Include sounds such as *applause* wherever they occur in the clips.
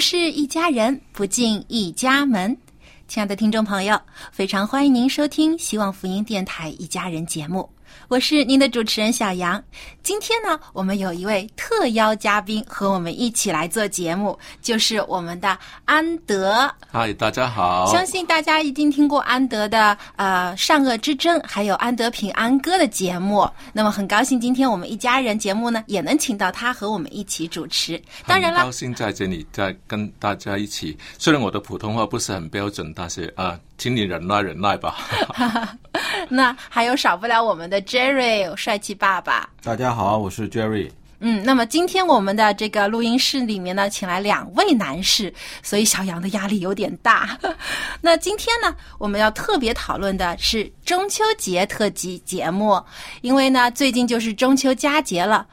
不是一家人，不进一家门。亲爱的听众朋友，非常欢迎您收听希望福音电台一家人节目，我是您的主持人小杨。今天呢，我们有一位特邀嘉宾和我们一起来做节目，就是我们的安德。嗨，大家好。相信大家一定听过安德的呃《善恶之争》，还有安德平安歌的节目。那么很高兴今天我们一家人节目呢，也能请到他和我们一起主持。当然了很高，兴在这里再跟大家一起。虽然我的普通话不是很标准，但是啊、请你忍耐忍耐吧。*laughs* 那还有少不了我们的 Jerry 帅气爸爸。大家好，我是 Jerry。嗯，那么今天我们的这个录音室里面呢，请来两位男士，所以小杨的压力有点大。*laughs* 那今天呢，我们要特别讨论的是中秋节特辑节目，因为呢，最近就是中秋佳节了。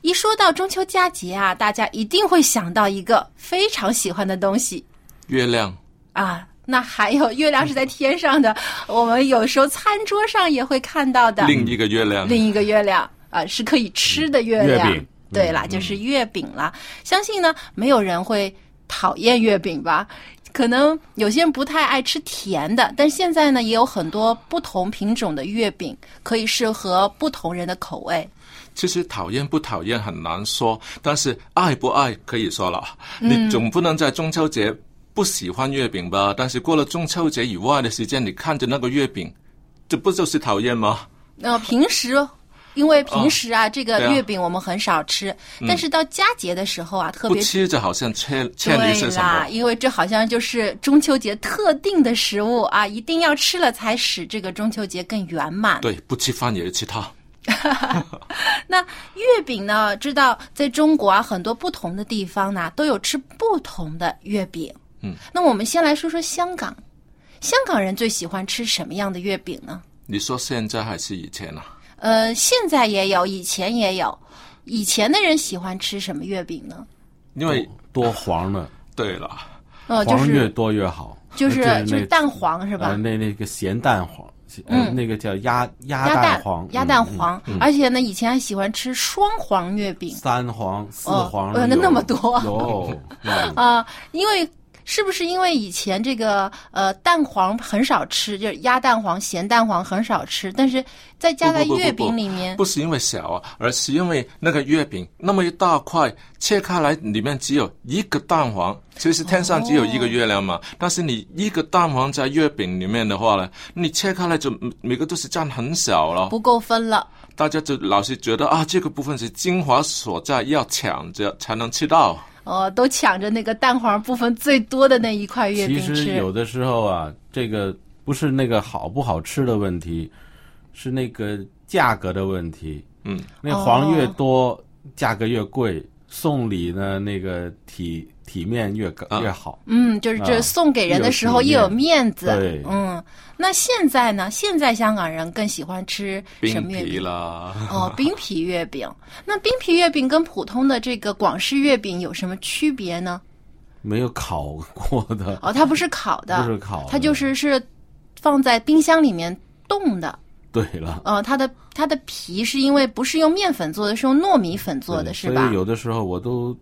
一说到中秋佳节啊，大家一定会想到一个非常喜欢的东西月亮，啊。那还有月亮是在天上的，我们有时候餐桌上也会看到的。另一个月亮，另一个月亮啊、是可以吃的月亮。月饼对啦，嗯就是月饼啦。相信呢，没有人会讨厌月饼吧？可能有些人不太爱吃甜的，但现在呢，也有很多不同品种的月饼，可以适合不同人的口味。其实讨厌不讨厌很难说，但是爱不爱可以说了。嗯你总不能在中秋节不喜欢月饼吧？但是过了中秋节以外的时间，你看着那个月饼，这不就是讨厌吗？那、平时。因为平时啊，这个月饼我们很少吃，但是到佳节的时候啊，特不别吃着好像欠欠你什啦，么？因为这好像就是中秋节特定的食物啊，一定要吃了才使这个中秋节更圆满。对，不吃饭也是吃它。*laughs* 那月饼呢？知道在中国啊，很多不同的地方呢都有吃不同的月饼。嗯，那我们先来说说香港，香港人最喜欢吃什么样的月饼呢？你说现在还是以前啊？呃，现在也有，以前也有。以前的人喜欢吃什么月饼呢？因为多黄的，对了，呃，就黄越多越好。就是就是蛋黄是吧？呃，那那个咸蛋黄，呃，那个叫鸭鸭鸭蛋黄，鸭嗯蛋黄，而且呢，以前还喜欢吃双黄月饼三黄、四哦黄呃那那么多有，嗯啊、因为是不是因为以前这个呃蛋黄很少吃，就是鸭蛋黄、咸蛋黄很少吃，但是再加在月饼里面，不是因为小啊，而是因为那个月饼那么一大块，切开来里面只有一个蛋黄。其实天上只有一个月亮嘛，但是你一个蛋黄在月饼里面的话呢，你切开来就每每个都是占很小了。不够分了。大家就老是觉得啊，这个部分是精华所在，要抢着才能吃到。哦，都抢着那个蛋黄部分最多的那一块月饼其实。有的时候啊，这个不是那个好不好吃的问题，是那个价格的问题。嗯，那黄越哦多，价格越贵，送礼呢那个体体面越高啊越好。嗯，就是这啊送给人的时候又有面面子。对嗯，那现在呢？现在香港人更喜欢吃什么月饼？啦，哦，*laughs* 冰皮月饼。那冰皮月饼跟普通的这个广式月饼有什么区别呢？没有烤过的，哦，它不是烤的，不是烤的它就是是放在冰箱里面冻的。对了，呃，它的它的皮是因为不是用面粉做的，是用糯米粉做的，是吧所以？有的时候我都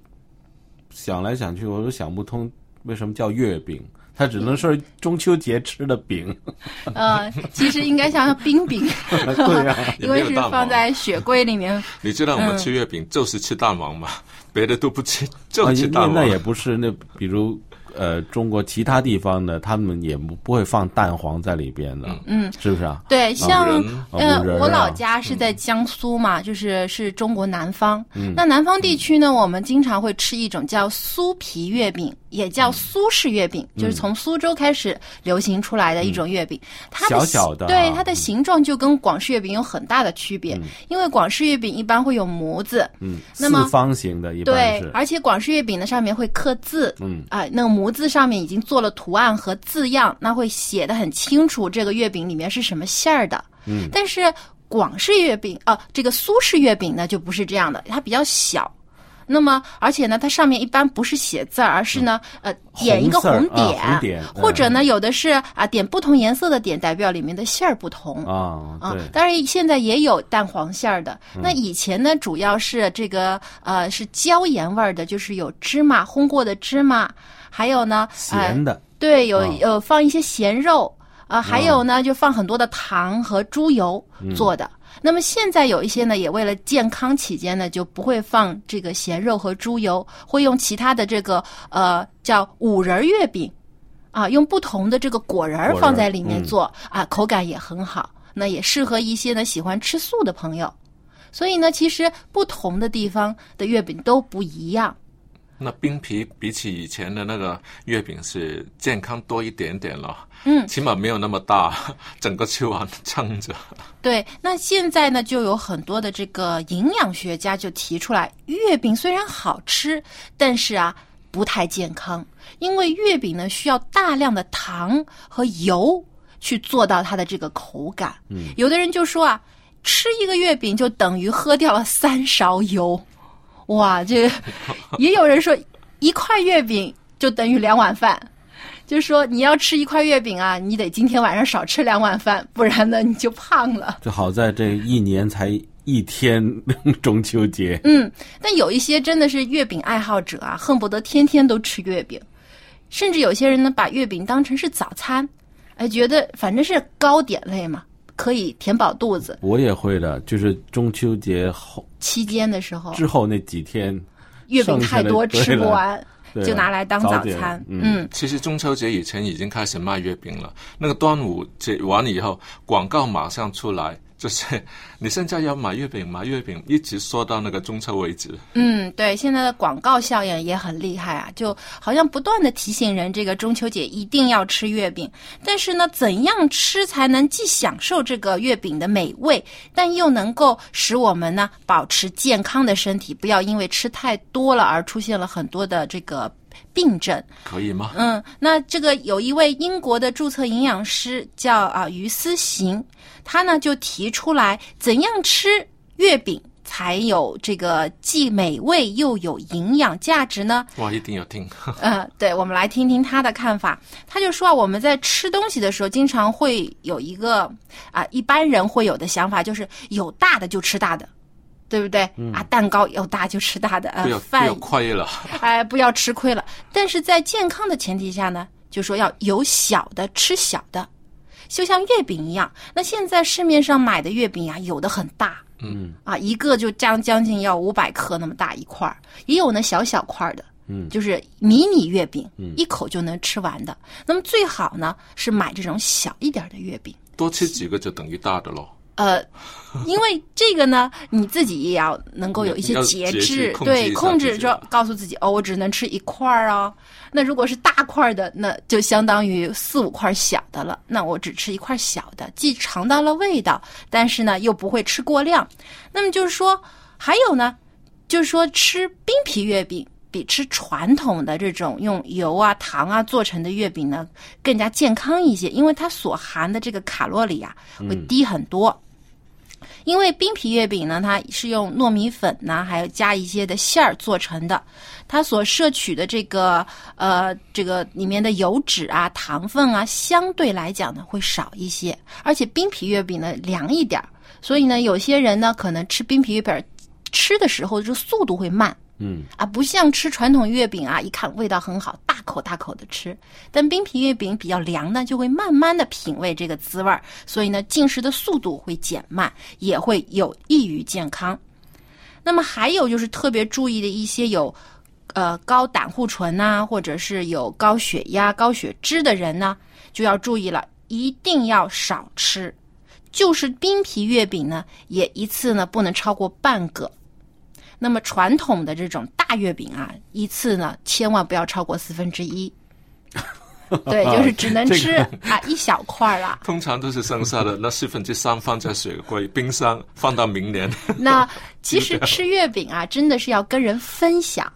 想来想去，我都想不通为什么叫月饼，它只能是中秋节吃的饼。*laughs* 呃，其实应该像冰饼，*laughs* 对呀、*laughs* 因为是放在雪柜里面。你知道我们吃月饼就是吃蛋黄吗，别的都不吃，就啊，吃蛋黄。那那也不是那，比如呃，中国其他地方呢，他们也不不会放蛋黄在里边的，嗯，是不是啊？对，像人呃，啊。我老家是在江苏嘛，就是是中国南方。嗯。那南方地区呢，我们经常会吃一种叫酥皮月饼，也叫苏式月饼，嗯。就是从苏州开始流行出来的一种月饼。它的小小的啊。对它的形状就跟广式月饼有很大的区别，因为广式月饼一般会有模子，嗯，那么四方形的一般对，，而且广式月饼呢上面会刻字，嗯。啊、那个模子上面已经做了图案和字样，那会写的很清楚，这个月饼里面是什么馅儿的。嗯，但是广式月饼啊、这个苏式月饼呢就不是这样的，它比较小。那么，而且呢，它上面一般不是写字儿，而是呢，呃，点一个红点，啊红点或者呢，有的是啊，点不同颜色的点，代表里面的馅儿不同。啊，啊，，当然现在也有蛋黄馅儿的。那以前呢，主要是这个呃是椒盐味儿的，就是有芝麻烘过的芝麻，还有呢，呃咸的，对，有啊有放一些咸肉啊、还有呢就放很多的糖和猪油做的。那么现在有一些呢，也为了健康起见呢，就不会放这个咸肉和猪油，会用其他的这个呃叫五仁儿月饼，啊，用不同的这个果仁放在里面嗯做、啊，口感也很好。那也适合一些呢喜欢吃素的朋友。所以呢，其实不同的地方的月饼都不一样。那冰皮比起以前的那个月饼是健康多一点点了，嗯，起码没有那么大，*laughs* 整个吃完撑着。对，那现在呢，就有很多的这个营养学家就提出来，月饼虽然好吃，但是啊不太健康，因为月饼呢需要大量的糖和油去做到它的这个口感。嗯，有的人就说啊，吃一个月饼就等于喝掉了三勺油，哇，这也有人说一块月饼就等于两碗饭。就是说，你要吃一块月饼啊，你得今天晚上少吃两碗饭，不然呢你就胖了。就好在这一年才一天中秋节，嗯，但有一些真的是月饼爱好者啊，恨不得天天都吃月饼，甚至有些人呢把月饼当成是早餐，哎，觉得反正是糕点类嘛，可以填饱肚子。我也会的，就是中秋节后期间的时候，之后那几天，月饼太多吃不完，就拿来当早餐。嗯，嗯，其实中秋节以前已经开始卖月饼了，那个端午节完了以后，广告马上出来，就是你现在要买月饼，买月饼，一直说到那个中秋为止。嗯，对，现在的广告效应也很厉害啊，就好像不断的提醒人，这个中秋节一定要吃月饼。但是呢，怎样吃才能既享受这个月饼的美味，但又能够使我们呢保持健康的身体，不要因为吃太多了而出现了很多的这个病症。可以吗？嗯，那这个有一位英国的注册营养师叫啊于思行，他呢就提出来怎样吃月饼才有这个既美味又有营养价值呢？哇，一定要听。呃，对，我们来听听他的看法。他就说啊，我们在吃东西的时候，经常会有一个啊，一般人会有的想法，就是有大的就吃大的，对不对？啊，蛋糕要大就吃大的，呃不要，不饭要亏了。哎，不要吃亏了。但是在健康的前提下呢，就说要有小的吃小的，就像月饼一样。那现在市面上买的月饼啊，有的很大，嗯啊，一个就将将近要五百克那么大一块儿，也有呢小小块儿的，嗯就是迷你月饼，一口就能吃完的。那么最好呢是买这种小一点的月饼。多吃几个就等于大的喽。呃，因为这个呢，你自己也要能够有一些要节节制制，对，控制一下控制说自己了告诉自己哦，我只能吃一块儿哦。那如果是大块儿的，那就相当于四五块小的了。那我只吃一块小的，既尝到了味道，但是呢又不会吃过量。那么就是说，还有呢，就是说吃冰皮月饼。比吃传统的这种用油啊、糖啊做成的月饼呢，更加健康一些，因为它所含的这个卡路里啊会低很多。因为冰皮月饼呢，它是用糯米粉呢，还有加一些的馅儿做成的，它所摄取的这个呃这个里面的油脂啊、糖分啊，相对来讲呢会少一些，而且冰皮月饼呢凉一点儿，所以呢有些人呢可能吃冰皮月饼吃的时候这个速度会慢。嗯，啊，不像吃传统月饼啊，一看味道很好，大口大口的吃。但冰皮月饼比较凉呢，就会慢慢的品味这个滋味儿，所以呢，进食的速度会减慢，也会有益于健康。那么还有就是特别注意的一些有，呃，高胆固醇呐、或者是有高血压、高血脂的人呢，就要注意了，一定要少吃。就是冰皮月饼呢，也一次呢不能超过半个。那么传统的这种大月饼啊，一次呢千万不要超过四分之一。*laughs* 对，就是只能吃、*laughs* 啊一小块儿啦。通常都是剩下的那四分之三放在雪柜、冰箱，放到明年。那 *laughs* 其实吃月饼啊，真的是要跟人分享，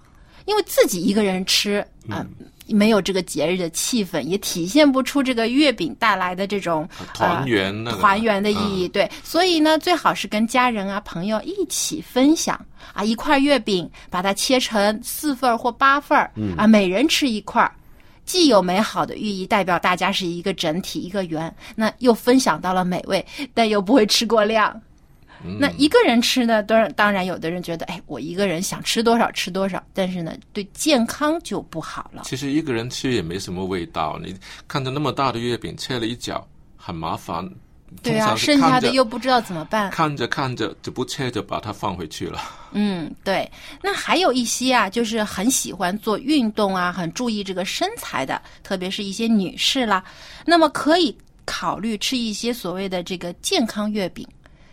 因为自己一个人吃啊、没有这个节日的气氛，也体现不出这个月饼带来的这种团圆那个呃团圆的意义。对，所以呢，最好是跟家人啊、朋友一起分享啊，一块月饼把它切成四份儿或八份儿，啊，每人吃一块儿。既有美好的寓意，代表大家是一个整体、一个圆，那又分享到了美味，但又不会吃过量。那一个人吃呢，当然当然，有的人觉得，哎，我一个人想吃多少吃多少，但是呢，对健康就不好了。其实一个人吃也没什么味道，你看着那么大的月饼切了一角，很麻烦。对啊，剩下的又不知道怎么办。看着看着就不切就把它放回去了。嗯，对。那还有一些啊，就是很喜欢做运动啊，很注意这个身材的，特别是一些女士啦，那么可以考虑吃一些所谓的这个健康月饼。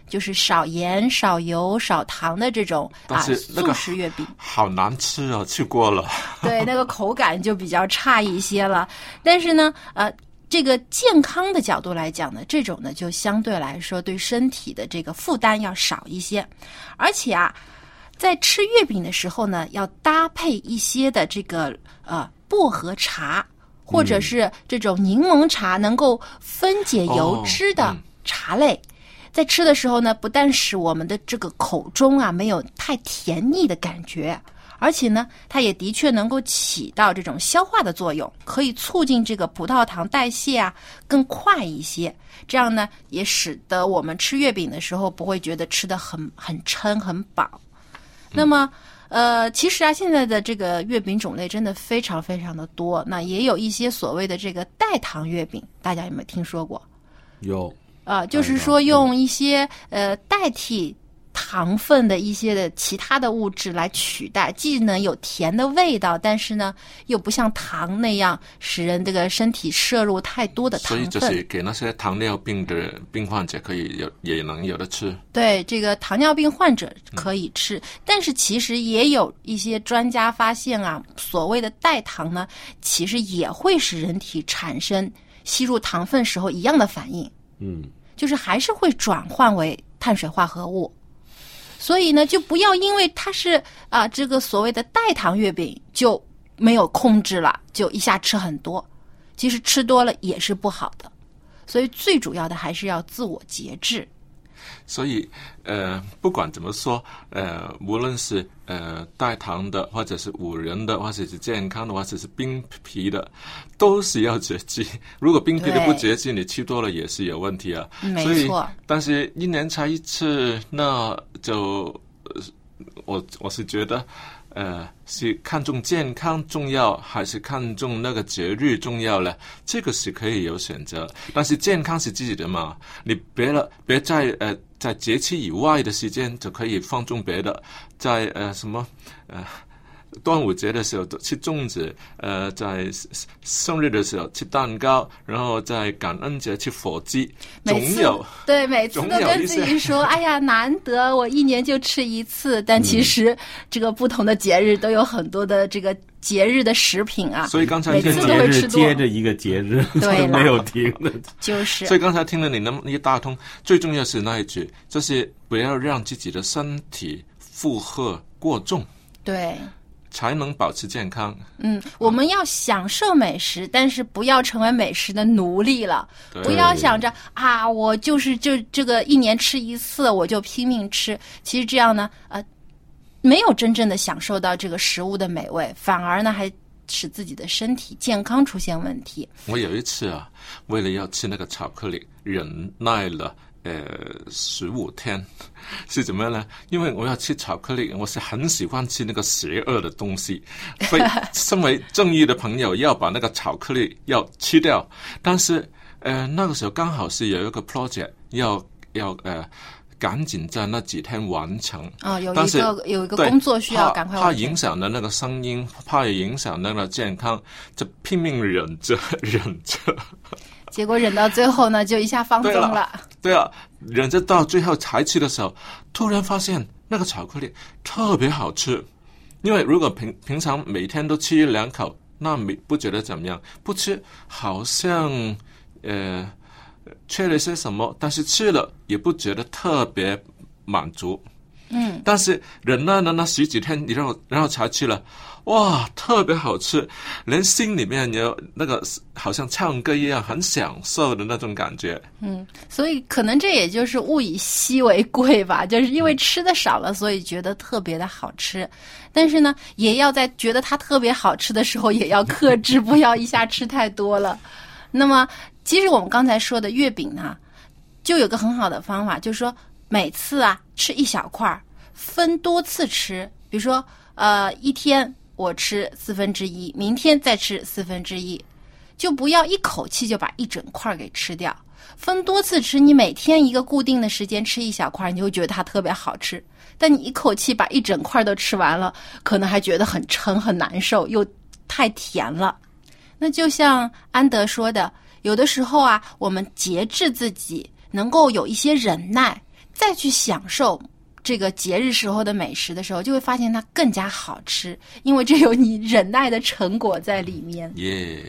就是少盐、少油、少糖的这种啊那个素食月饼，好难吃啊！去过了，对，那个口感就比较差一些了。但是呢，呃，这个健康的角度来讲呢，这种呢就相对来说对身体的这个负担要少一些，而且啊，在吃月饼的时候呢，要搭配一些的这个呃薄荷茶。或者是这种柠檬茶能够分解油脂的茶类，在吃的时候呢，不但使我们的这个口中啊没有太甜腻的感觉，而且呢，它也的确能够起到这种消化的作用，可以促进这个葡萄糖代谢啊更快一些。这样呢，也使得我们吃月饼的时候不会觉得吃的很很撑很饱。那么。呃，其实啊，现在的这个月饼种类真的非常非常的多。那也有一些所谓的这个代糖月饼，大家有没有听说过？有啊，就是说用一些呃代替糖分的一些的其他的物质来取代，既能有甜的味道，但是呢又不像糖那样使人这个身体摄入太多的糖所以就。是给那些糖尿病的病患者可以有也能有的吃。对这个糖尿病患者可以吃，但是其实也有一些专家发现啊，所谓的代糖呢，其实也会使人体产生吸入糖分时候一样的反应。嗯，就是还是会转换为碳水化合物。所以呢，就不要因为它是啊、这个所谓的代糖月饼就没有控制了，就一下吃很多。其实吃多了也是不好的，所以最主要的还是要自我节制。所以，呃，不管怎么说，呃，无论是呃带糖的，或者是五仁的，或者是健康的，或者是冰皮的，都是要节制。*laughs* 如果冰皮的不节制，你吃多了也是有问题啊。没所以错，但是一年才一次，那就，呃我我是觉得，呃，是看重健康重要，还是看重那个节日重要呢？这个是可以有选择，但是健康是自己的嘛，你别了，别再呃在节气以外的时间就可以放纵别的，在呃什么呃。端午节的时候吃粽子，呃，在生日的时候吃蛋糕，然后在感恩节吃火鸡，总有对每次都跟自己说：“哎呀，难得我一年就吃一次。”但其实这个不同的节日都有很多的这个节日的食品啊，所以刚才每次听了都会吃多接着一个节日，*laughs* 对没有停的。就是所以刚才听了你那么一大通，最重要是那一句，就是不要让自己的身体负荷过重。对。才能保持健康。嗯，我们要享受美食，但是不要成为美食的奴隶了。不要想着啊，我就是就这个一年吃一次，我就拼命吃。其实这样呢，呃，没有真正的享受到这个食物的美味，反而呢还使自己的身体健康出现问题。我有一次啊，为了要吃那个巧克力，忍耐了呃十五天，是怎么样呢？因为我要吃巧克力，我是很喜欢吃那个邪恶的东西，所以 *laughs* 身为正义的朋友要把那个巧克力要吃掉。但是呃那个时候刚好是有一个 project 要要呃。赶紧在那几天完成啊、有一个有一个工作需要怕怕赶快完成影响了那个声音，怕影响那个健康，就拼命忍着 *laughs* 忍着。结果忍到最后呢，就一下放纵了了。对啊，忍着到最后才吃的时候，突然发现那个巧克力特别好吃。因为如果平平常每天都吃一两口，那没不觉得怎么样，不吃好像呃缺了些什么，但是吃了也不觉得特别满足。嗯，但是忍耐了那十几天，然后然后才吃了，哇，特别好吃，连心里面有那个好像唱歌一样，很享受的那种感觉。嗯，所以可能这也就是物以稀为贵吧，*laughs* 就是因为吃的少了，所以觉得特别的好吃。但是呢，也要在觉得它特别好吃的时候，也要克制，不要一下吃太多了。*laughs* 那么，其实我们刚才说的月饼呢，就有个很好的方法，就是说每次啊吃一小块儿，分多次吃。比如说，呃，一天我吃四分之一，明天再吃四分之一，就不要一口气就把一整块给吃掉。分多次吃，你每天一个固定的时间吃一小块，你就会觉得它特别好吃。但你一口气把一整块都吃完了，可能还觉得很撑、很难受，又太甜了。那就像安德说的，有的时候啊，我们节制自己，能够有一些忍耐，再去享受这个节日时候的美食的时候，就会发现它更加好吃，因为这有你忍耐的成果在里面。耶、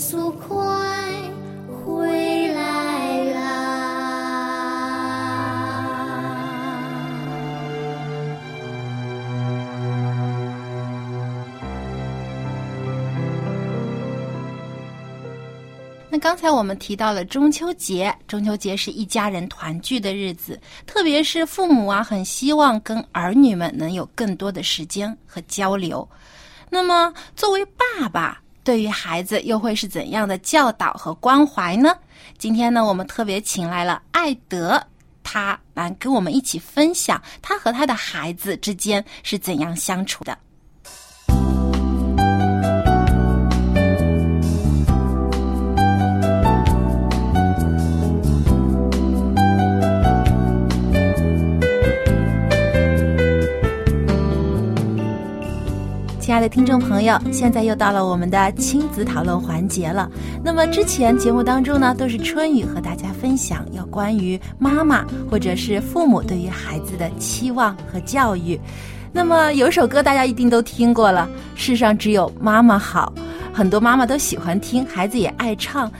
速快回来啦那刚才我们提到了中秋节中秋节是一家人团聚的日子特别是父母啊很希望跟儿女们能有更多的时间和交流。那么作为爸爸对于孩子又会是怎样的教导和关怀呢？今天呢，我们特别请来了艾德，他来跟我们一起分享他和他的孩子之间是怎样相处的。亲爱的听众朋友，现在又到了我们的亲子讨论环节了。那么之前节目当中呢，都是春雨和大家分享有关于妈妈或者是父母对于孩子的期望和教育。那么有首歌大家一定都听过了，《世上只有妈妈好》，很多妈妈都喜欢听，孩子也爱唱。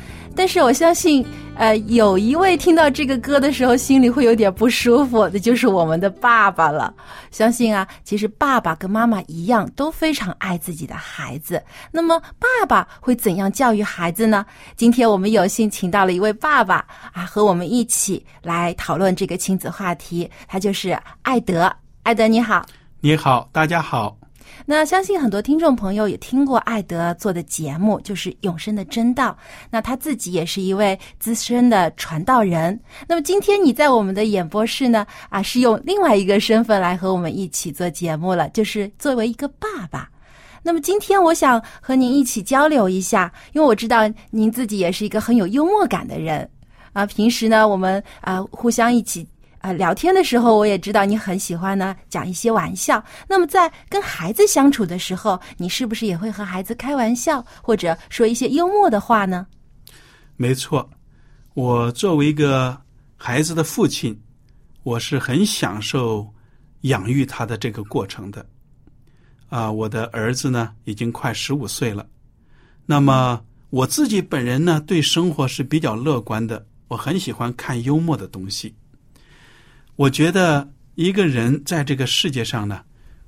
但是我相信，呃，有一位听到这个歌的时候心里会有点不舒服的，就是我们的爸爸了。相信啊，其实爸爸跟妈妈一样，都非常爱自己的孩子。那么，爸爸会怎样教育孩子呢？今天我们有幸请到了一位爸爸啊，和我们一起来讨论这个亲子话题。他就是艾德，艾德你好。你好，大家好。那相信很多听众朋友也听过艾德做的节目，就是《永生的真道》。那他自己也是一位资深的传道人。那么今天你在我们的演播室呢，啊，是用另外一个身份来和我们一起做节目了，就是作为一个爸爸。那么今天我想和您一起交流一下，因为我知道您自己也是一个很有幽默感的人啊。平时呢，我们啊互相一起。啊，聊天的时候我也知道你很喜欢呢，讲一些玩笑。那么在跟孩子相处的时候，你是不是也会和孩子开玩笑，或者说一些幽默的话呢？没错，我作为一个孩子的父亲，我是很享受养育他的这个过程的。啊，我的儿子呢已经快十五岁了，那么我自己本人呢对生活是比较乐观的，我很喜欢看幽默的东西。我觉得一个人在这个世界上呢，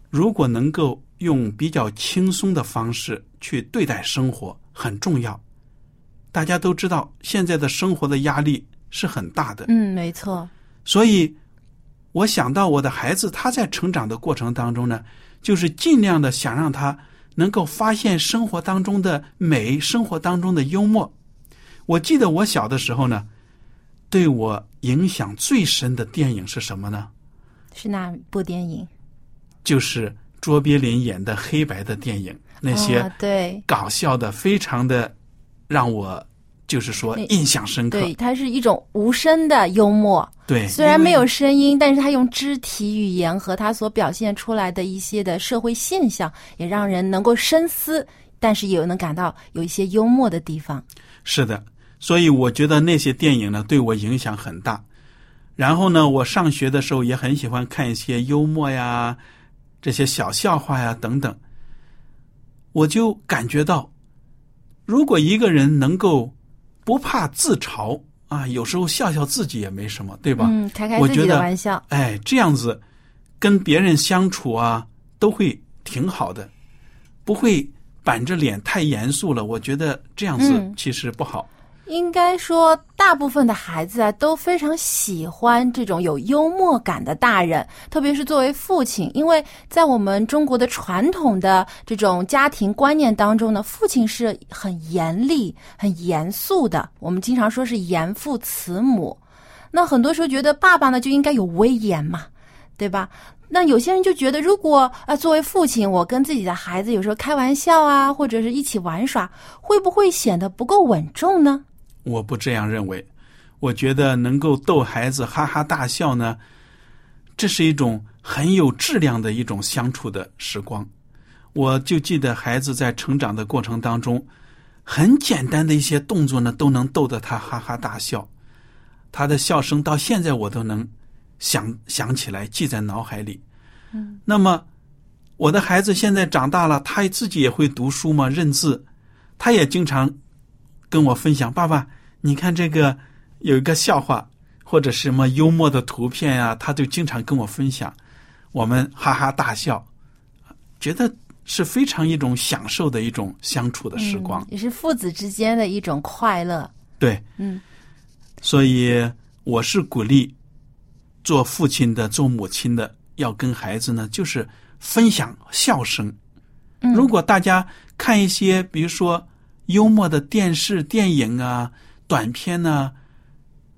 如果能够用比较轻松的方式去对待生活，很重要。大家都知道，现在的生活的压力是很大的。嗯，没错。所以，我想到我的孩子，他在成长的过程当中呢，就是尽量的想让他能够发现生活当中的美，生活当中的幽默。我记得我小的时候呢。对我影响最深的电影是什么呢？是哪部电影？就是卓别林演的黑白的电影，那些对搞笑的，非常的让我就是说印象深刻。对，它是一种无声的幽默。对，虽然没有声音，但是他用肢体语言和他所表现出来的一些的社会现象，也让人能够深思，但是也能感到有一些幽默的地方。是的。所以我觉得那些电影呢对我影响很大，然后呢，我上学的时候也很喜欢看一些幽默呀、这些小笑话呀等等。我就感觉到，如果一个人能够不怕自嘲啊，有时候笑笑自己也没什么，对吧？嗯，开开自己的玩笑。哎，这样子跟别人相处啊，都会挺好的，不会板着脸太严肃了。我觉得这样子其实不好。应该说，大部分的孩子啊都非常喜欢这种有幽默感的大人，特别是作为父亲，因为在我们中国的传统的这种家庭观念当中呢，父亲是很严厉、很严肃的。我们经常说是严父慈母，那很多时候觉得爸爸呢就应该有威严嘛，对吧？那有些人就觉得，如果啊作为父亲，我跟自己的孩子有时候开玩笑啊，或者是一起玩耍，会不会显得不够稳重呢？我不这样认为，我觉得能够逗孩子哈哈大笑呢，这是一种很有质量的一种相处的时光。我就记得孩子在成长的过程当中，很简单的一些动作呢，都能逗得他哈哈大笑。他的笑声到现在我都能想想起来，记在脑海里。嗯，那么我的孩子现在长大了，他自己也会读书嘛，认字，他也经常。跟我分享，爸爸，你看这个有一个笑话或者什么幽默的图片呀，他就经常跟我分享，我们哈哈大笑，觉得是非常一种享受的一种相处的时光。嗯也是父子之间的一种快乐。对，嗯所以我是鼓励做父亲的、做母亲的，要跟孩子呢，就是分享笑声。嗯如果大家看一些，比如说幽默的电视、电影啊、短片呢、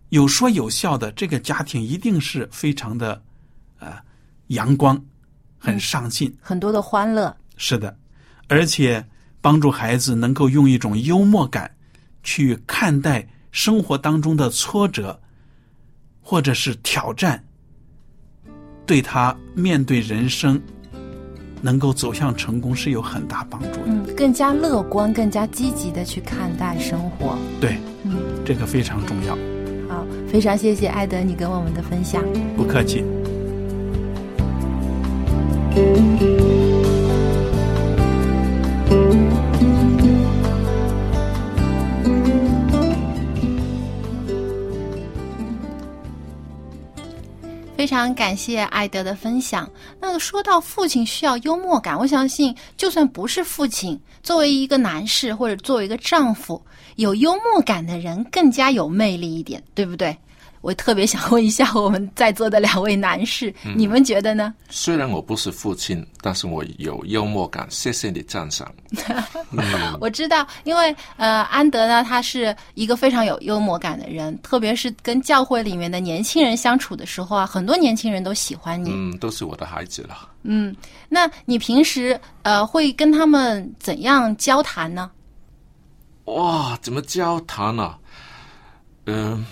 有说有笑的，这个家庭一定是非常的呃阳光，很上进。很多的欢乐。是的，而且帮助孩子能够用一种幽默感去看待生活当中的挫折或者是挑战，对他面对人生能够走向成功是有很大帮助的。嗯，更加乐观、更加积极的去看待生活。对，嗯，这个非常重要。好，非常谢谢艾德你跟我们的分享。不客气。非常感谢艾德的分享。那说到父亲需要幽默感，我相信就算不是父亲，作为一个男士或者作为一个丈夫，有幽默感的人更加有魅力一点，对不对？我特别想问一下我们在座的两位男士，嗯你们觉得呢？虽然我不是父亲，但是我有幽默感，谢谢你赞赏。*laughs* 我知道，因为呃，安德呢，他是一个非常有幽默感的人，特别是跟教会里面的年轻人相处的时候啊，很多年轻人都喜欢你。嗯，都是我的孩子了。嗯，那你平时呃会跟他们怎样交谈呢？哇，怎么交谈啊？嗯、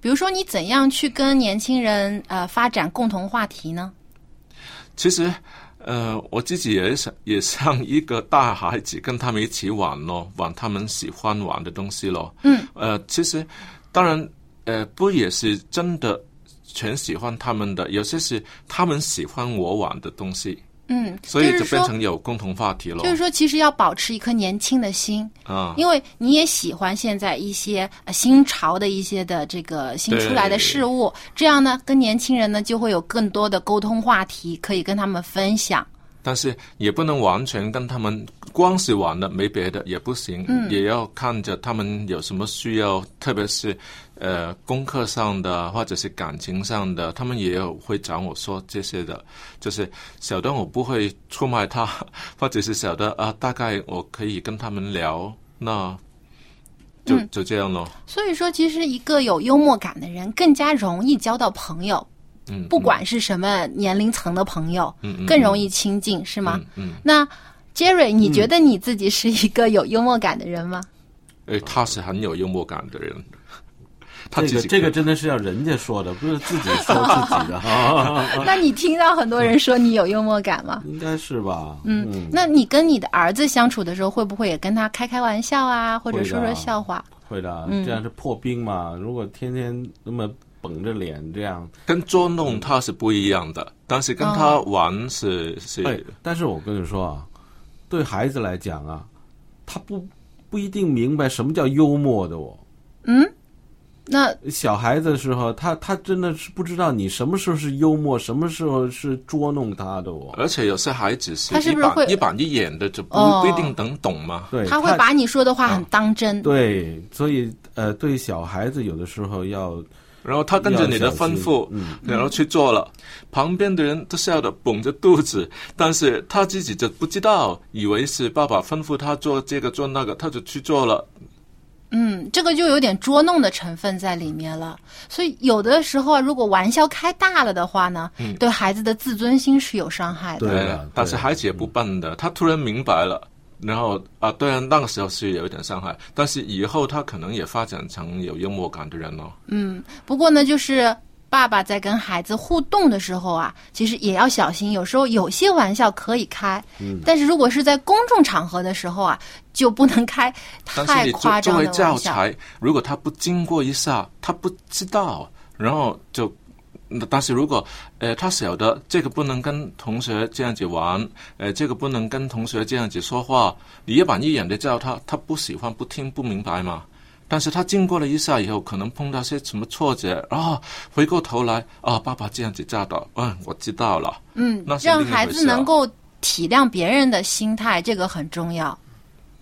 比如说，你怎样去跟年轻人呃发展共同话题呢？其实，呃，我自己也想也像一个大孩子，跟他们一起玩咯，玩他们喜欢玩的东西咯。嗯，呃，其实当然，呃，不也是真的全喜欢他们的，有些是他们喜欢我玩的东西，嗯，所以就变成有共同话题了。就是说，其实要保持一颗年轻的心，啊，因为你也喜欢现在一些呃新潮的一些的这个新出来的事物，这样呢，跟年轻人呢就会有更多的沟通话题，可以跟他们分享。但是也不能完全跟他们光是玩的，没别的也不行，嗯也要看着他们有什么需要，特别是呃功课上的或者是感情上的，他们也有会找我说这些的。就是小的我不会出卖他，或者是小的啊，大概我可以跟他们聊，那就、嗯就这样咯。所以说，其实一个有幽默感的人更加容易交到朋友，嗯，不管是什么年龄层的朋友，嗯嗯更容易亲近，是吗？嗯，那 Jerry，你觉得你自己是一个有幽默感的人吗？诶，他是很有幽默感的人。他这个这个真的是要人家说的，不是自己说 *laughs* 自己的。*laughs* 那你听到很多人说你有幽默感吗？*laughs* 应该是吧？嗯，那你跟你的儿子相处的时候，会不会也跟他开开玩笑啊，或者说说笑话？会的，嗯这样是破冰嘛。如果天天那么绷着脸这样，跟捉弄他是不一样的，但是跟他玩是、是。哎，但是我跟你说啊，对孩子来讲啊，他不不一定明白什么叫幽默的哦。嗯，那小孩子的时候，他他真的是不知道你什么时候是幽默，什么时候是捉弄他的哦。而且有些孩子是他是不是会一板一板一眼的，就不、哦不一定能懂嘛。对，他会把你说的话很当真。对，所以呃，对小孩子有的时候要，然后他跟着你的吩咐，嗯，然后去做了，旁边的人都笑得绷着肚子，但是他自己就不知道，以为是爸爸吩咐他做这个做那个，他就去做了。嗯，这个就有点捉弄的成分在里面了。所以有的时候啊，如果玩笑开大了的话呢，嗯对孩子的自尊心是有伤害的。对的但是孩子也不笨的，他突然明白了。然后啊，对啊，那个时候是有一点伤害，但是以后他可能也发展成有幽默感的人了。嗯，不过呢，就是爸爸在跟孩子互动的时候啊，其实也要小心。有时候有些玩笑可以开，嗯但是如果是在公众场合的时候啊，就不能开太夸张作作为的玩笑。教材，如果他不经过一下，他不知道，然后就，但是如果呃他晓得这个不能跟同学这样子玩，呃这个不能跟同学这样子说话，你一板一眼的叫他，他不喜欢、不听、不明白嘛。但是他经过了一下以后，可能碰到些什么挫折啊，回过头来啊，爸爸这样子教导，嗯，我知道了。嗯那，让孩子能够体谅别人的心态，这个很重要。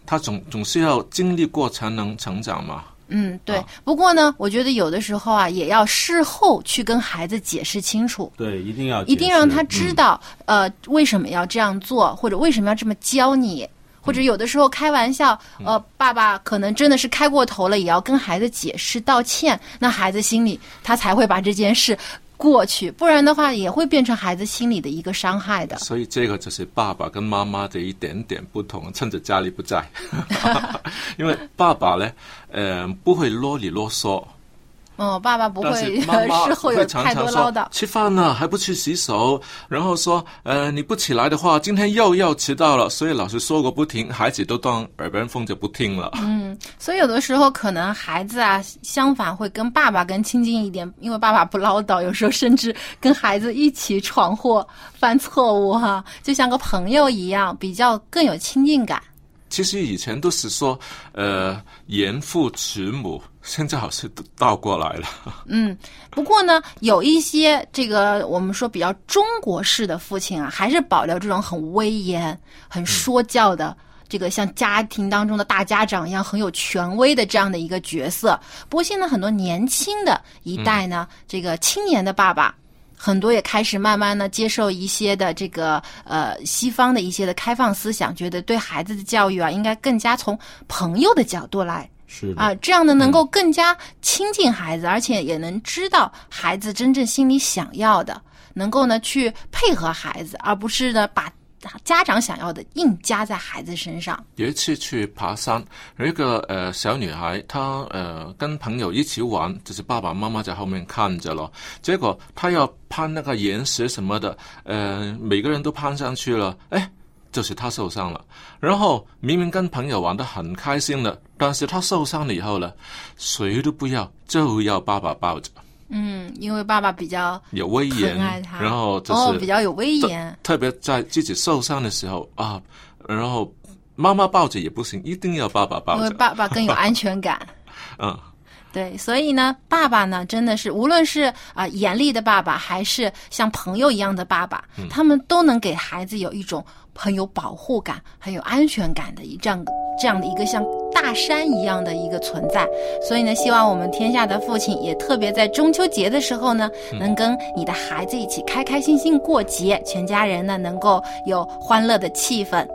他总总是要经历过才能成长嘛。嗯，对。不过呢，我觉得有的时候啊，也要事后去跟孩子解释清楚。对，一定要一定让他知道，呃，为什么要这样做，或者为什么要这么教你，或者有的时候开玩笑，呃，爸爸可能真的是开过头了，也要跟孩子解释道歉，那孩子心里他才会把这件事过去，不然的话也会变成孩子心里的一个伤害的。所以这个就是爸爸跟妈妈的一点点不同，趁着家里不在，*laughs* 因为爸爸呢，呃，不会啰里啰嗦，嗯，爸爸不会是妈妈 *laughs* 事后有太多唠叨。吃饭了还不去洗手，然后说呃你不起来的话，今天又要迟到了。所以老师说个不停，孩子都当耳边风就不听了。嗯，所以有的时候可能孩子啊，相反会跟爸爸更亲近一点，因为爸爸不唠叨，有时候甚至跟孩子一起闯祸、犯错误哈、就像个朋友一样，比较更有亲近感。其实以前都是说呃严父慈母，现在好像都倒过来了。嗯，不过呢，有一些这个我们说比较中国式的父亲啊，还是保留这种很威严、很说教的。这个像家庭当中的大家长一样很有权威的这样的一个角色，不过现在很多年轻的一代呢，这个青年的爸爸，很多也开始慢慢的接受一些的这个呃西方的一些的开放思想，觉得对孩子的教育啊，应该更加从朋友的角度来是啊，这样呢能够更加亲近孩子，而且也能知道孩子真正心里想要的，能够呢去配合孩子，而不是呢把家长想要的硬加在孩子身上。有一次去爬山，有一个呃小女孩，她呃跟朋友一起玩，就是爸爸妈妈在后面看着咯。结果她要攀那个岩石什么的，呃，每个人都攀上去了，哎，就是他受伤了。然后明明跟朋友玩得很开心了，但是他受伤了以后呢，谁都不要，就要爸爸抱着，嗯，因为爸爸比较有威严然后就是、哦比较有威严。特别在自己受伤的时候啊，然后妈妈抱着也不行，一定要爸爸抱着。因为爸爸更有安全感。*laughs* 嗯，对，所以呢，爸爸呢，真的是无论是啊、严厉的爸爸，还是像朋友一样的爸爸，嗯他们都能给孩子有一种很有保护感、很有安全感的一这样这样的一个像大山一样的一个存在。所以呢，希望我们天下的父亲也特别在中秋节的时候呢，嗯能跟你的孩子一起开开心心过节，全家人呢能够有欢乐的气氛。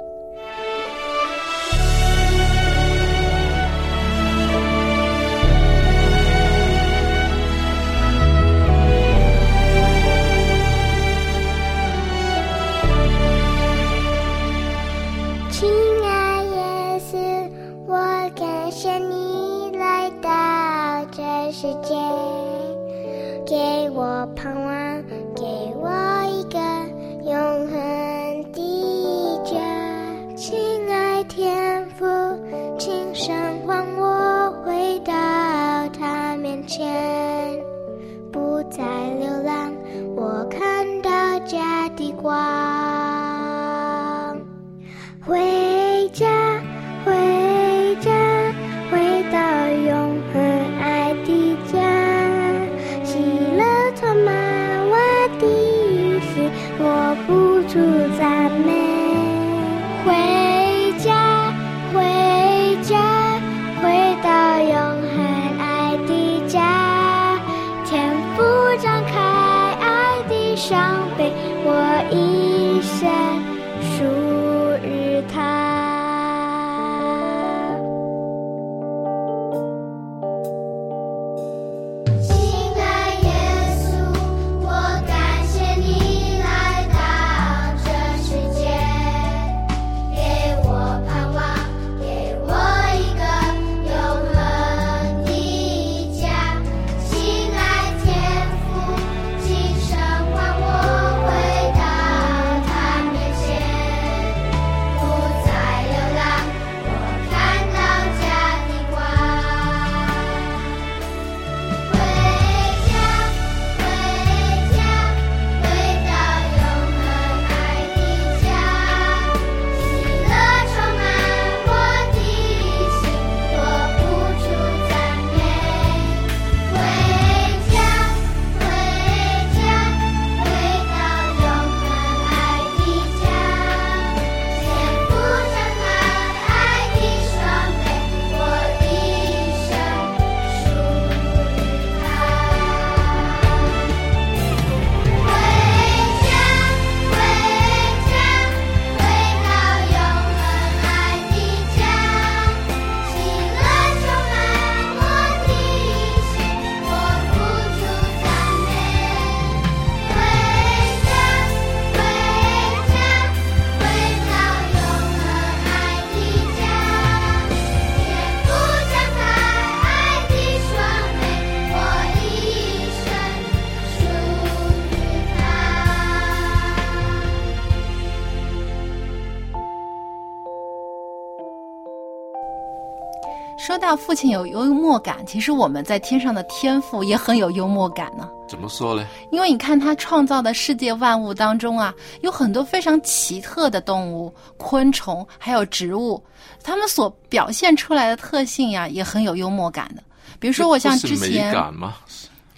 父亲有幽默感，其实我们在天上的天父也很有幽默感呢。怎么说呢？因为你看他创造的世界万物当中啊，有很多非常奇特的动物、昆虫，还有植物，它们所表现出来的特性呀，也很有幽默感的。比如说，我像之前，感吗？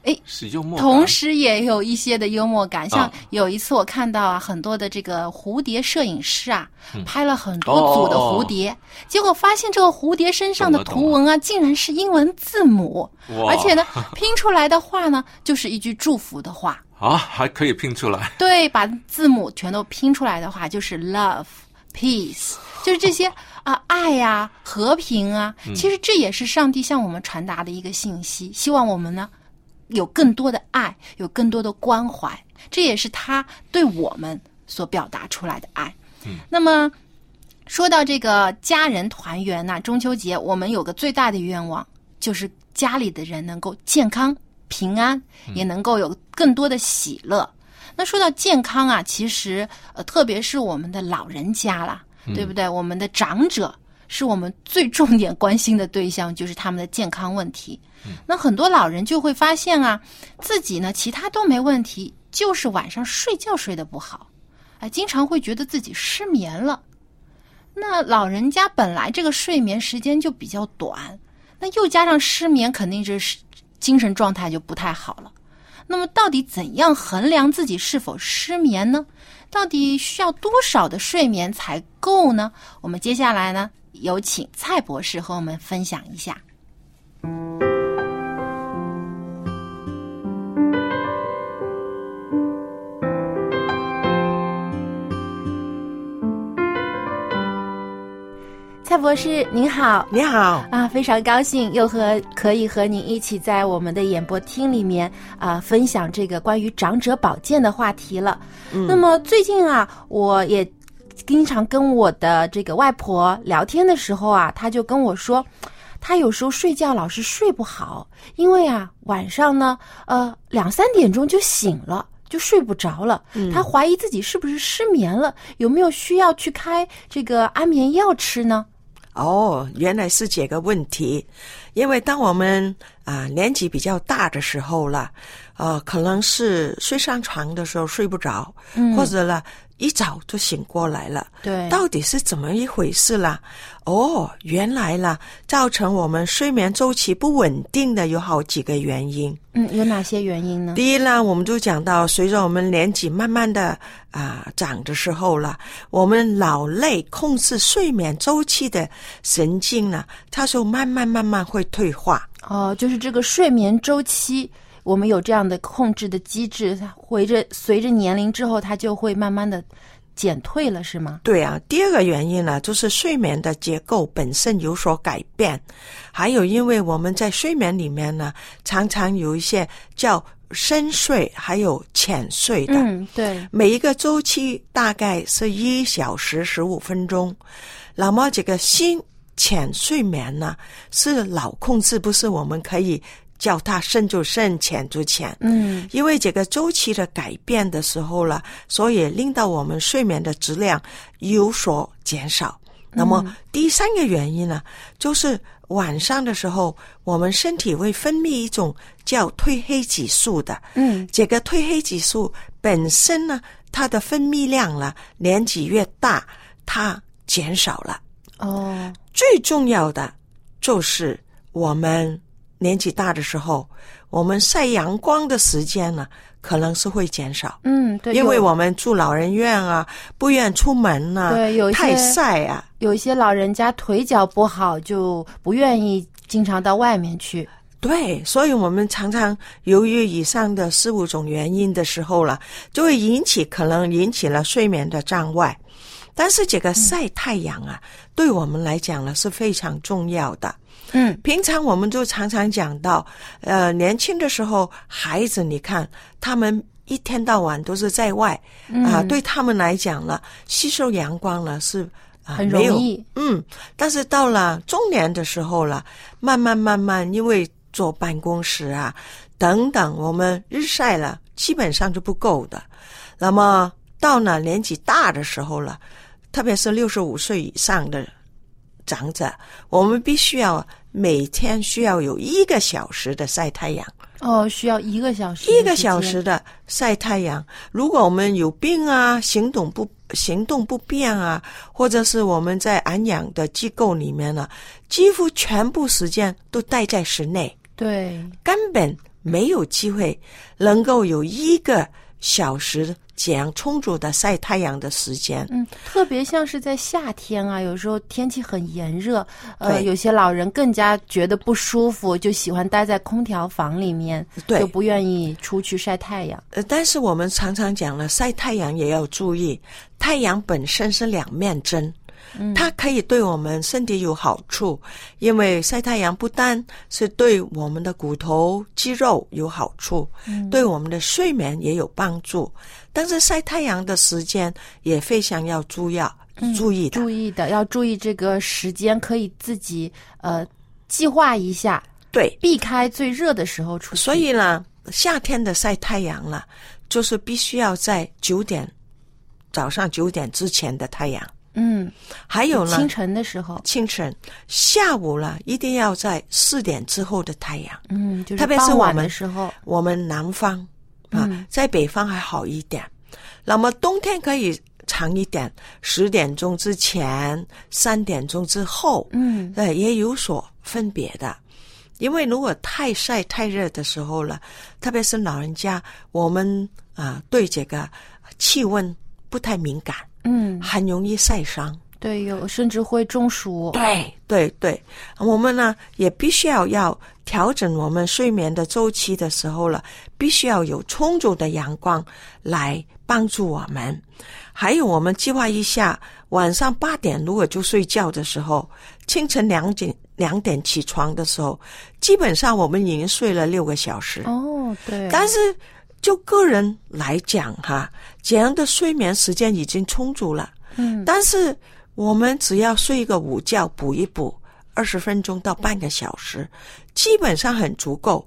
哎，是幽默感。同时也有一些的幽默感，像啊有一次我看到啊，很多的这个蝴蝶摄影师啊，嗯拍了很多组的蝴蝶，结果发现这个蝴蝶身上的图文啊，竟然是英文字母，而且呢，拼出来的话呢，就是一句祝福的话。啊，还可以拼出来。对，把字母全都拼出来的话，就是 love、peace，就是这些啊，爱呀、和平啊。嗯其实这也是上帝向我们传达的一个信息，希望我们呢有更多的爱，有更多的关怀，这也是他对我们所表达出来的爱。嗯，那么说到这个家人团圆呐、中秋节我们有个最大的愿望，就是家里的人能够健康平安，也能够有更多的喜乐。那说到健康啊，其实呃，特别是我们的老人家啦，对不对？我们的长者是我们最重点关心的对象，就是他们的健康问题。那很多老人就会发现啊，自己呢其他都没问题，就是晚上睡觉睡得不好，哎，经常会觉得自己失眠了。那老人家本来这个睡眠时间就比较短，那又加上失眠，肯定是精神状态就不太好了。那么，到底怎样衡量自己是否失眠呢？到底需要多少的睡眠才够呢？我们接下来呢，有请蔡博士和我们分享一下。蔡博士您好，你好啊，非常高兴又和可以和您一起在我们的演播厅里面啊分享这个关于长者保健的话题了。嗯那么最近啊，我也经常跟我的这个外婆聊天的时候啊，她就跟我说，她有时候睡觉老是睡不好，因为啊晚上呢，呃两三点钟就醒了。就睡不着了，她怀疑自己是不是失眠了，有没有需要去开这个安眠药吃呢？哦，原来是这个问题。因为当我们啊、年纪比较大的时候了，呃，可能是睡上床的时候睡不着，嗯或者呢一早就醒过来了。对到底是怎么一回事啦？哦，原来啦，造成我们睡眠周期不稳定的有好几个原因。嗯，有哪些原因呢？第一呢，我们就讲到，随着我们年纪慢慢的啊、长的时候了，我们脑内控制睡眠周期的神经呢，它就慢慢慢慢会退化。哦，就是这个睡眠周期，我们有这样的控制的机制，它随着随着年龄之后，它就会慢慢的减退了，是吗？对啊，第二个原因呢，就是睡眠的结构本身有所改变，还有因为我们在睡眠里面呢，常常有一些叫深睡，还有浅睡的。嗯，对，每一个周期大概是一小时十五分钟。那么这个新浅睡眠呢，是脑控制，不是我们可以叫它深就深，浅就浅。嗯，因为这个周期的改变的时候了，所以令到我们睡眠的质量有所减少。那么第三个原因呢，就是晚上的时候，我们身体会分泌一种叫褪黑激素的。嗯，这个褪黑激素本身呢，它的分泌量呢，年纪越大，它减少了。哦，最重要的就是我们年纪大的时候，我们晒阳光的时间呢，可能是会减少。嗯，对，因为我们住老人院啊，不愿出门呐、对有太晒啊，有一些老人家腿脚不好，就不愿意经常到外面去。对，所以我们常常由于以上的四五种原因的时候了，就会引起可能引起了睡眠的障碍。但是这个晒太阳啊，对我们来讲呢是非常重要的。嗯，平常我们就常常讲到，呃，年轻的时候，孩子你看他们一天到晚都是在外啊、嗯。对他们来讲呢，吸收阳光了是啊、很没有容易。嗯，但是到了中年的时候了，慢慢慢慢，因为坐办公室啊等等，我们日晒了，基本上就不够的。那么到了年纪大的时候了，特别是六十五岁以上的长者，我们必须要每天需要有一个小时的晒太阳。哦，需要一个小时，一个小时。的晒太阳。如果我们有病啊，行动不行动不便啊，或者是我们在安养的机构里面呢，几乎全部时间都待在室内，对，根本没有机会能够有一个小时这样充足的晒太阳的时间。嗯，特别像是在夏天啊，有时候天气很炎热，呃，有些老人更加觉得不舒服，就喜欢待在空调房里面，对就不愿意出去晒太阳。呃，但是我们常常讲了，晒太阳也要注意，太阳本身是两面针。它可以对我们身体有好处，因为晒太阳不单是对我们的骨头、肌肉有好处，对我们的睡眠也有帮助。但是晒太阳的时间也非常要注意，注意的。注意的，要注意这个时间，可以自己呃计划一下，对，避开最热的时候出去。所以呢，夏天的晒太阳了，就是必须要在九点早上九点之前的太阳。嗯，还有呢，清晨的时候，清晨、下午了，一定要在四点之后的太阳。嗯，就是特别是我们的时候，我们南方啊，嗯在北方还好一点。那么冬天可以长一点，十点钟之前，三点钟之后，嗯，呃，也有所分别的。因为如果太晒太热的时候了，特别是老人家，我们啊、对这个气温不太敏感，嗯，很容易晒伤。对，有甚至会中暑。对对对，我们呢也必须要要调整我们睡眠的周期的时候了，必须要有充足的阳光来帮助我们。还有，我们计划一下，晚上八点如果就睡觉的时候，清晨两点两点起床的时候，基本上我们已经睡了六个小时。哦，对，但是就个人来讲哈，这样的睡眠时间已经充足了。嗯，但是我们只要睡一个午觉，补一补二十分钟到半个小时，基本上很足够。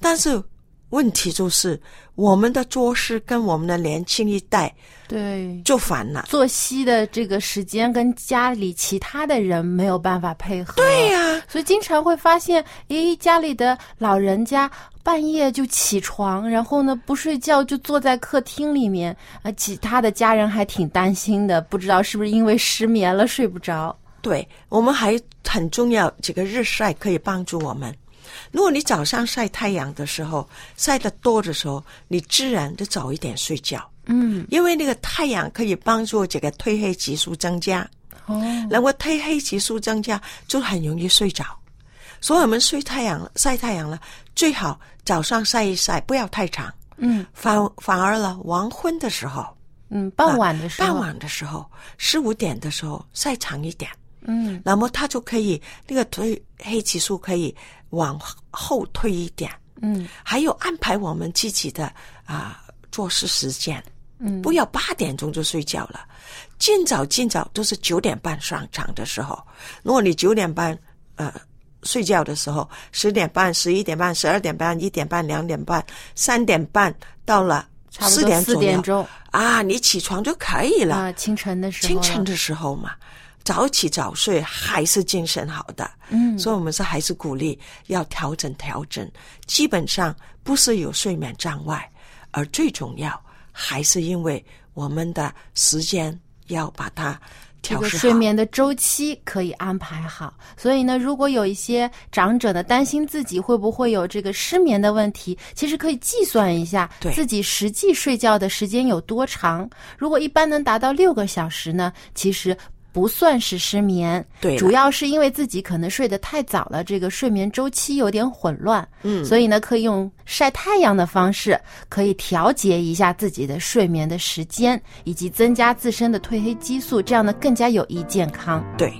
但是问题就是，我们的作息跟我们的年轻一代对就反了。作息的这个时间跟家里其他的人没有办法配合。对呀、所以经常会发现，诶，家里的老人家半夜就起床，然后呢不睡觉就坐在客厅里面，啊，其他的家人还挺担心的，不知道是不是因为失眠了睡不着。对我们还很重要，这个日晒可以帮助我们。如果你早上晒太阳的时候晒得多的时候，你自然就早一点睡觉，嗯，因为那个太阳可以帮助这个褪黑激素增加。哦，然后褪黑激素增加，就很容易睡着。所以我们睡太阳晒太阳了，最好早上晒一晒，不要太长。嗯。反反而了，黄昏的时候，嗯，傍晚的时候，傍晚的时候，四五点的时候晒长一点，嗯。那么它就可以那个褪黑激素可以往后退一点。嗯。还有安排我们自己的啊、做事时间，嗯，不要八点钟就睡觉了，尽早尽早都是九点半上场的时候。如果你九点半呃睡觉的时候，十点半、十一点半、十二点半、一点半、两点半、三点半到了四四点左右点钟。啊，你起床就可以了。啊，清晨的时候，清晨的时候嘛，早起早睡还是精神好的。嗯所以我们是还是鼓励要调整调整。基本上不是有睡眠障碍，而最重要还是因为我们的时间要把它这个调试好。睡眠的周期可以安排好，所以呢，如果有一些长者呢担心自己会不会有这个失眠的问题，其实可以计算一下自己实际睡觉的时间有多长。如果一般能达到六个小时呢，其实。不算是失眠，对主要是因为自己可能睡得太早了，这个睡眠周期有点混乱，嗯所以呢，可以用晒太阳的方式，可以调节一下自己的睡眠的时间，以及增加自身的褪黑激素，这样呢更加有益健康。对。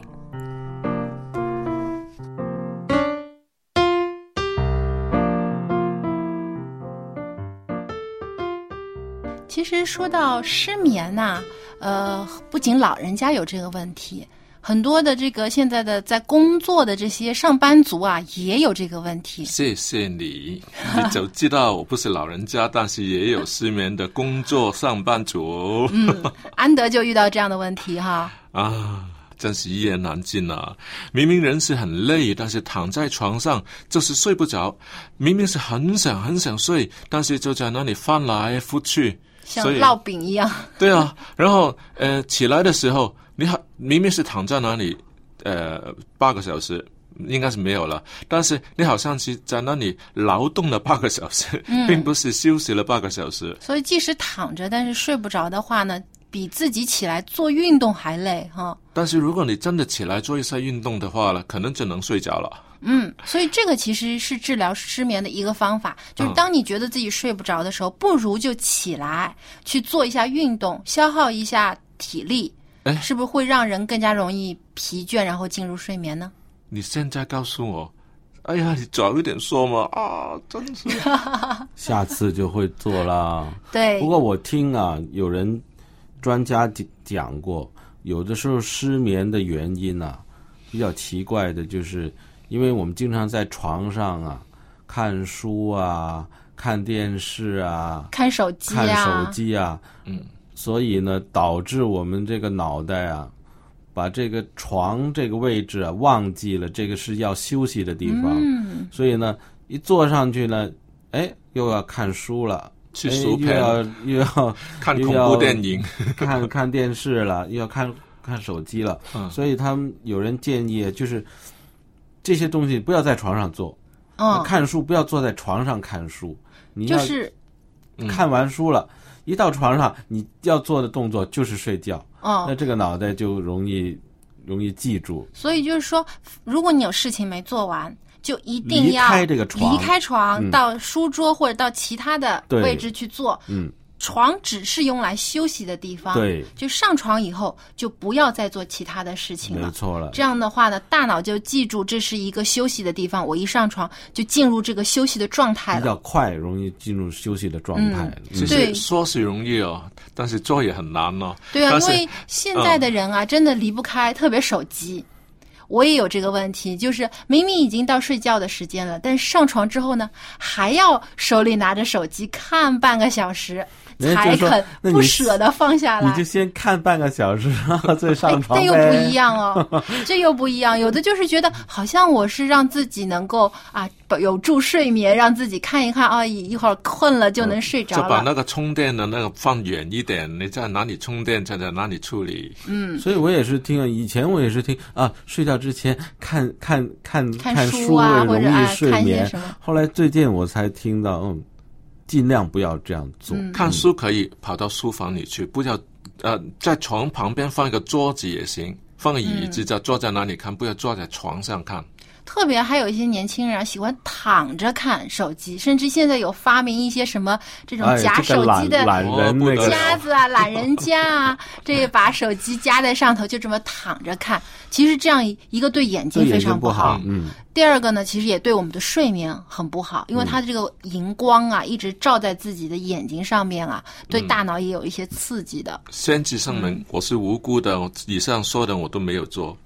其实说到失眠呐、呃，不仅老人家有这个问题，很多的这个现在的在工作的这些上班族啊，也有这个问题。谢谢你，你就知道我不是老人家，但是也有失眠的工作上班族。嗯，安德就遇到这样的问题哈。啊，真是一言难尽啊！明明人是很累，但是躺在床上就是睡不着；明明是很想很想睡，但是就在那里翻来覆去，像烙饼一样。*laughs* 对啊，然后呃，起来的时候，你好，明明是躺在那里，呃，八个小时应该是没有了，但是你好像是在那里劳动了八个小时，嗯并不是休息了八个小时。所以即使躺着，但是睡不着的话呢，比自己起来做运动还累哈。但是如果你真的起来做一下运动的话呢，可能就能睡着了。嗯，所以这个其实是治疗失眠的一个方法，就是当你觉得自己睡不着的时候，不如就起来去做一下运动，消耗一下体力，哎是不是会让人更加容易疲倦，然后进入睡眠呢？你现在告诉我，哎呀，你早一点说嘛！啊，真是。*laughs* 下次就会做啦。对不过我听啊，有人专家讲讲过，有的时候失眠的原因啊，比较奇怪的，就是因为我们经常在床上啊看书啊、看电视啊、看手机啊。看啊，手机啊，嗯，所以呢，导致我们这个脑袋啊，把这个床这个位置啊忘记了，这个是要休息的地方，嗯，所以呢，一坐上去呢，哎，又要看书了。哎去书又要，又要 *laughs* 看恐又要怖电影，*laughs* 看看电视了，又要看看手机了，嗯。所以他们有人建议，就是这些东西不要在床上做，嗯，看书不要坐在床上看书，你要就是嗯。看完书了，一到床上你要做的动作就是睡觉，那哦，这个脑袋就容易容易记住，所以就是说，如果你有事情没做完，就一定要离开这个床。离开床嗯。到书桌或者到其他的位置去做。嗯，床只是用来休息的地方，对，就上床以后就不要再做其他的事情了。没错了。这样的话呢，大脑就记住这是一个休息的地方，我一上床就进入这个休息的状态了比较。快，容易进入休息的状态。嗯其对实说是容易哦，但是做也很难哦。对啊，因为现在的人啊，真的离不开，特别手机。我也有这个问题，就是明明已经到睡觉的时间了，但上床之后呢，还要手里拿着手机看半个小时，才肯不舍得放下来你就。先看半个小时，然后再上床哎，这。又不一样哦，这又不一样。有的就是觉得好像我是让自己能够啊有助睡眠，让自己看一看啊，一一会儿困了就能睡着了。把那个充电的那个放远一点，你在哪里充电，就在哪里处理。嗯，所以我也是听啊，以前我也是听啊，睡觉之前看看看看书书啊容易或者啊睡眠看一些什么。后来最近我才听到，嗯，尽量不要这样做。嗯看书可以跑到书房里去，不要呃在床旁边放一个桌子也行，放个椅子就坐在那里看，不要坐在床上看。特别还有一些年轻人啊，喜欢躺着看手机，甚至现在有发明一些什么这种哎，夹手机的夹子啊、懒人夹啊，这个把手机夹在上头，就这么躺着看。其实这样一个对眼睛非对眼睛不好，嗯，第二个呢，其实也对我们的睡眠很不好，因为它的这个荧光啊，一直照在自己的眼睛上面啊，对大脑也有一些刺激的。先至声明，我是无辜的，我以上说的我都没有做。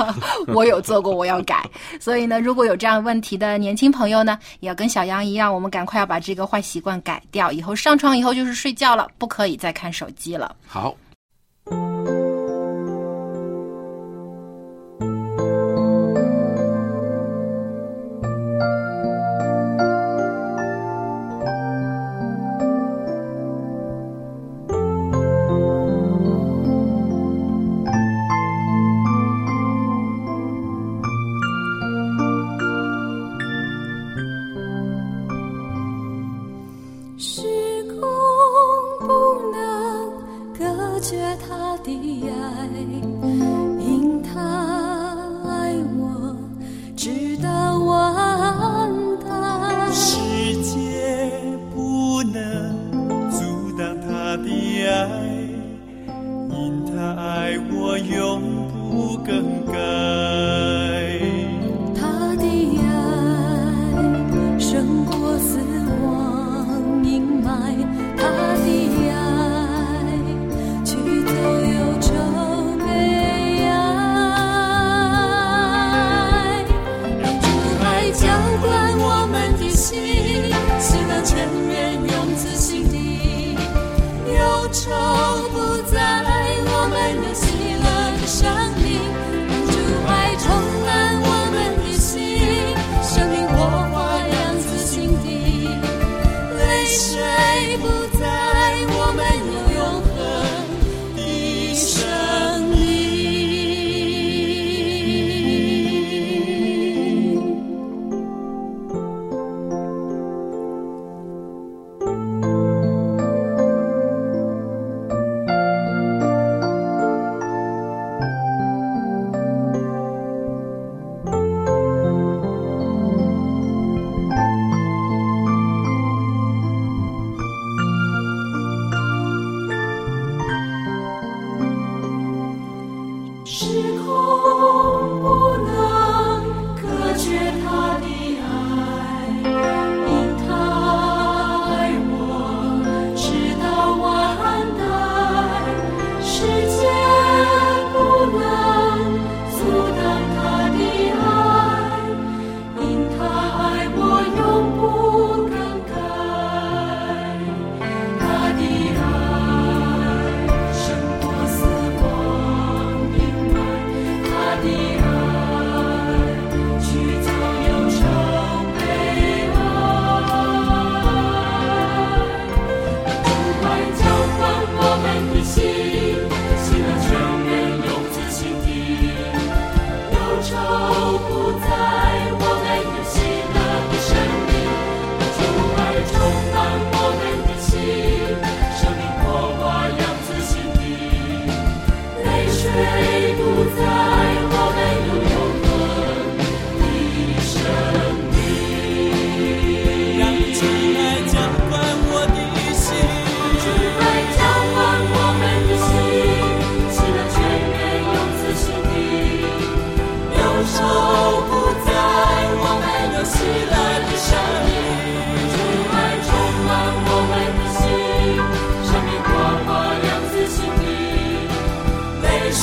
*laughs* 我有做过，我要改。所以呢，如果有这样问题的年轻朋友呢，也要跟小杨一样，我们赶快要把这个坏习惯改掉。以后上床以后就是睡觉了，不可以再看手机了。好，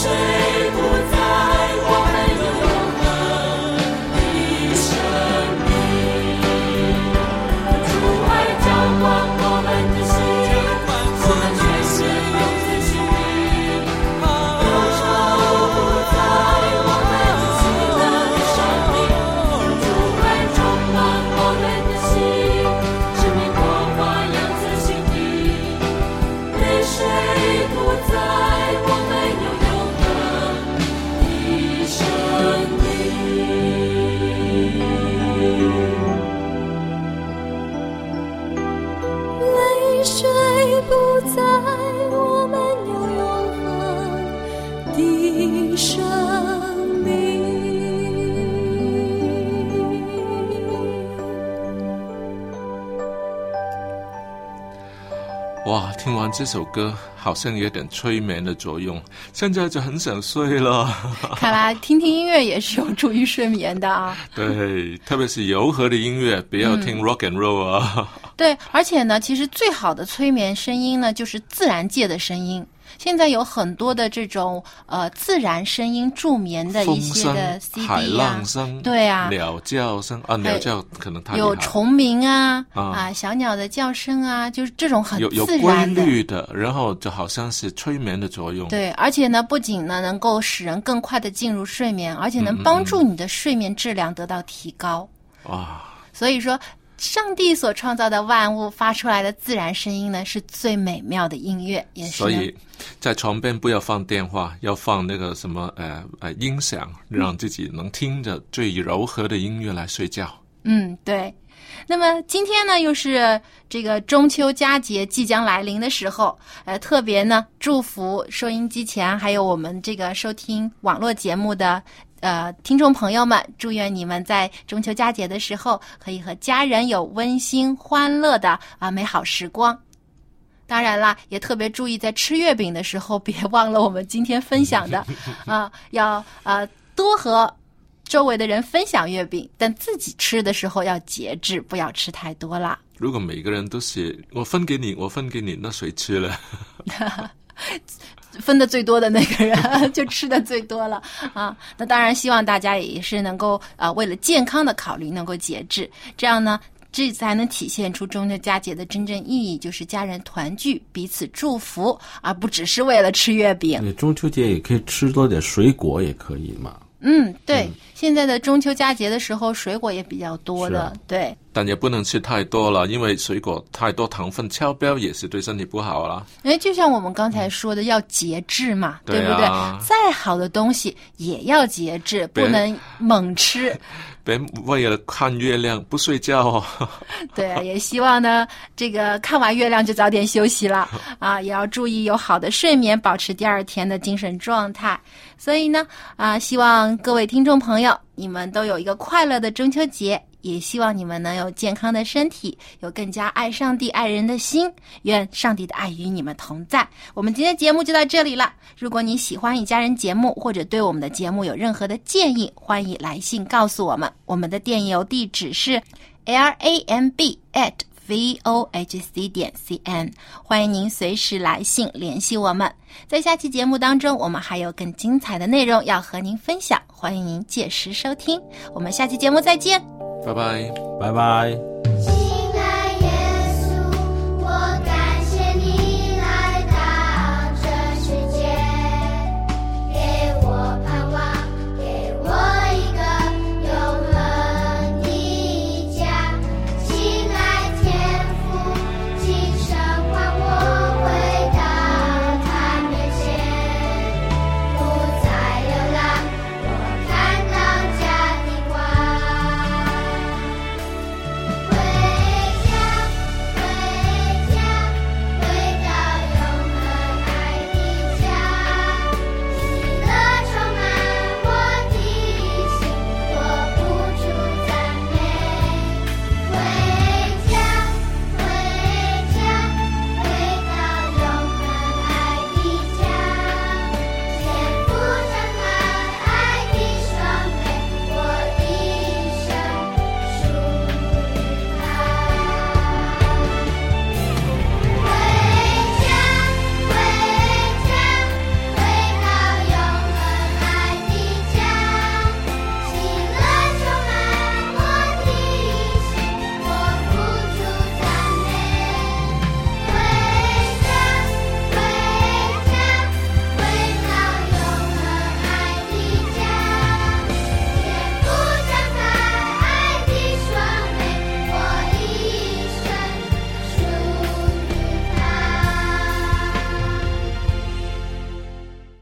水听完这首歌，好像有点催眠的作用，现在就很想睡了。*laughs* 看来听听音乐也是有助于睡眠的啊。对，特别是柔和的音乐，不要听 rock and roll 啊。对，而且呢，其实最好的催眠声音呢，就是自然界的声音。现在有很多的这种呃自然声音助眠的一些的、海 CD 啊浪，声，对啊，鸟叫声啊，鸟叫可能它有虫鸣啊啊啊小鸟的叫声啊，就是这种很有有规自然的。律的，然后就好像是催眠的作用。对，而且呢，不仅呢能够使人更快的进入睡眠，而且能帮助你的睡眠质量得到提高。哇，所以说，上帝所创造的万物发出来的自然声音呢，是最美妙的音乐，也是所以在床边不要放电话，要放那个什么呃呃音响，让自己能听着最柔和的音乐来睡觉。嗯，对。那么今天呢，又是这个中秋佳节即将来临的时候，呃，特别呢，祝福收音机前还有我们这个收听网络节目的呃听众朋友们，祝愿你们在中秋佳节的时候，可以和家人有温馨欢乐的啊、美好时光。当然啦，也特别注意在吃月饼的时候，别忘了我们今天分享的 *laughs* 啊，要啊多和周围的人分享月饼，但自己吃的时候要节制，不要吃太多啦。如果每个人都是我分给你，我分给你，那谁吃了？*laughs* 分的最多的那个人 *laughs* 就吃的最多了啊！那当然，希望大家也是能够啊，为了健康的考虑，能够节制，这样呢，这才能体现出中秋佳节的真正意义，就是家人团聚，彼此祝福，而不只是为了吃月饼。你中秋节也可以吃多点水果，也可以嘛。嗯，对，现在的中秋佳节的时候，水果也比较多的啊，对。但也不能吃太多了，因为水果太多糖分超标也是对身体不好啦。哎，就像我们刚才说的，要节制嘛，对不对啊？再好的东西也要节制，不能猛吃。*laughs* 别为了看月亮不睡觉哦。*laughs* 对，也希望呢，这个看完月亮就早点休息了 *laughs* 啊，也要注意有好的睡眠，保持第二天的精神状态。所以呢，啊，希望各位听众朋友，你们都有一个快乐的中秋节。也希望你们能有健康的身体，有更加爱上帝、爱人的心。愿上帝的爱与你们同在。我们今天节目就到这里了。如果你喜欢一家人节目，或者对我们的节目有任何的建议，欢迎来信告诉我们。我们的电邮地址是 l a m b at v o h c 点 c n，欢迎您随时来信联系我们。在下期节目当中，我们还有更精彩的内容要和您分享，欢迎您届时收听。我们下期节目再见。拜拜，拜拜。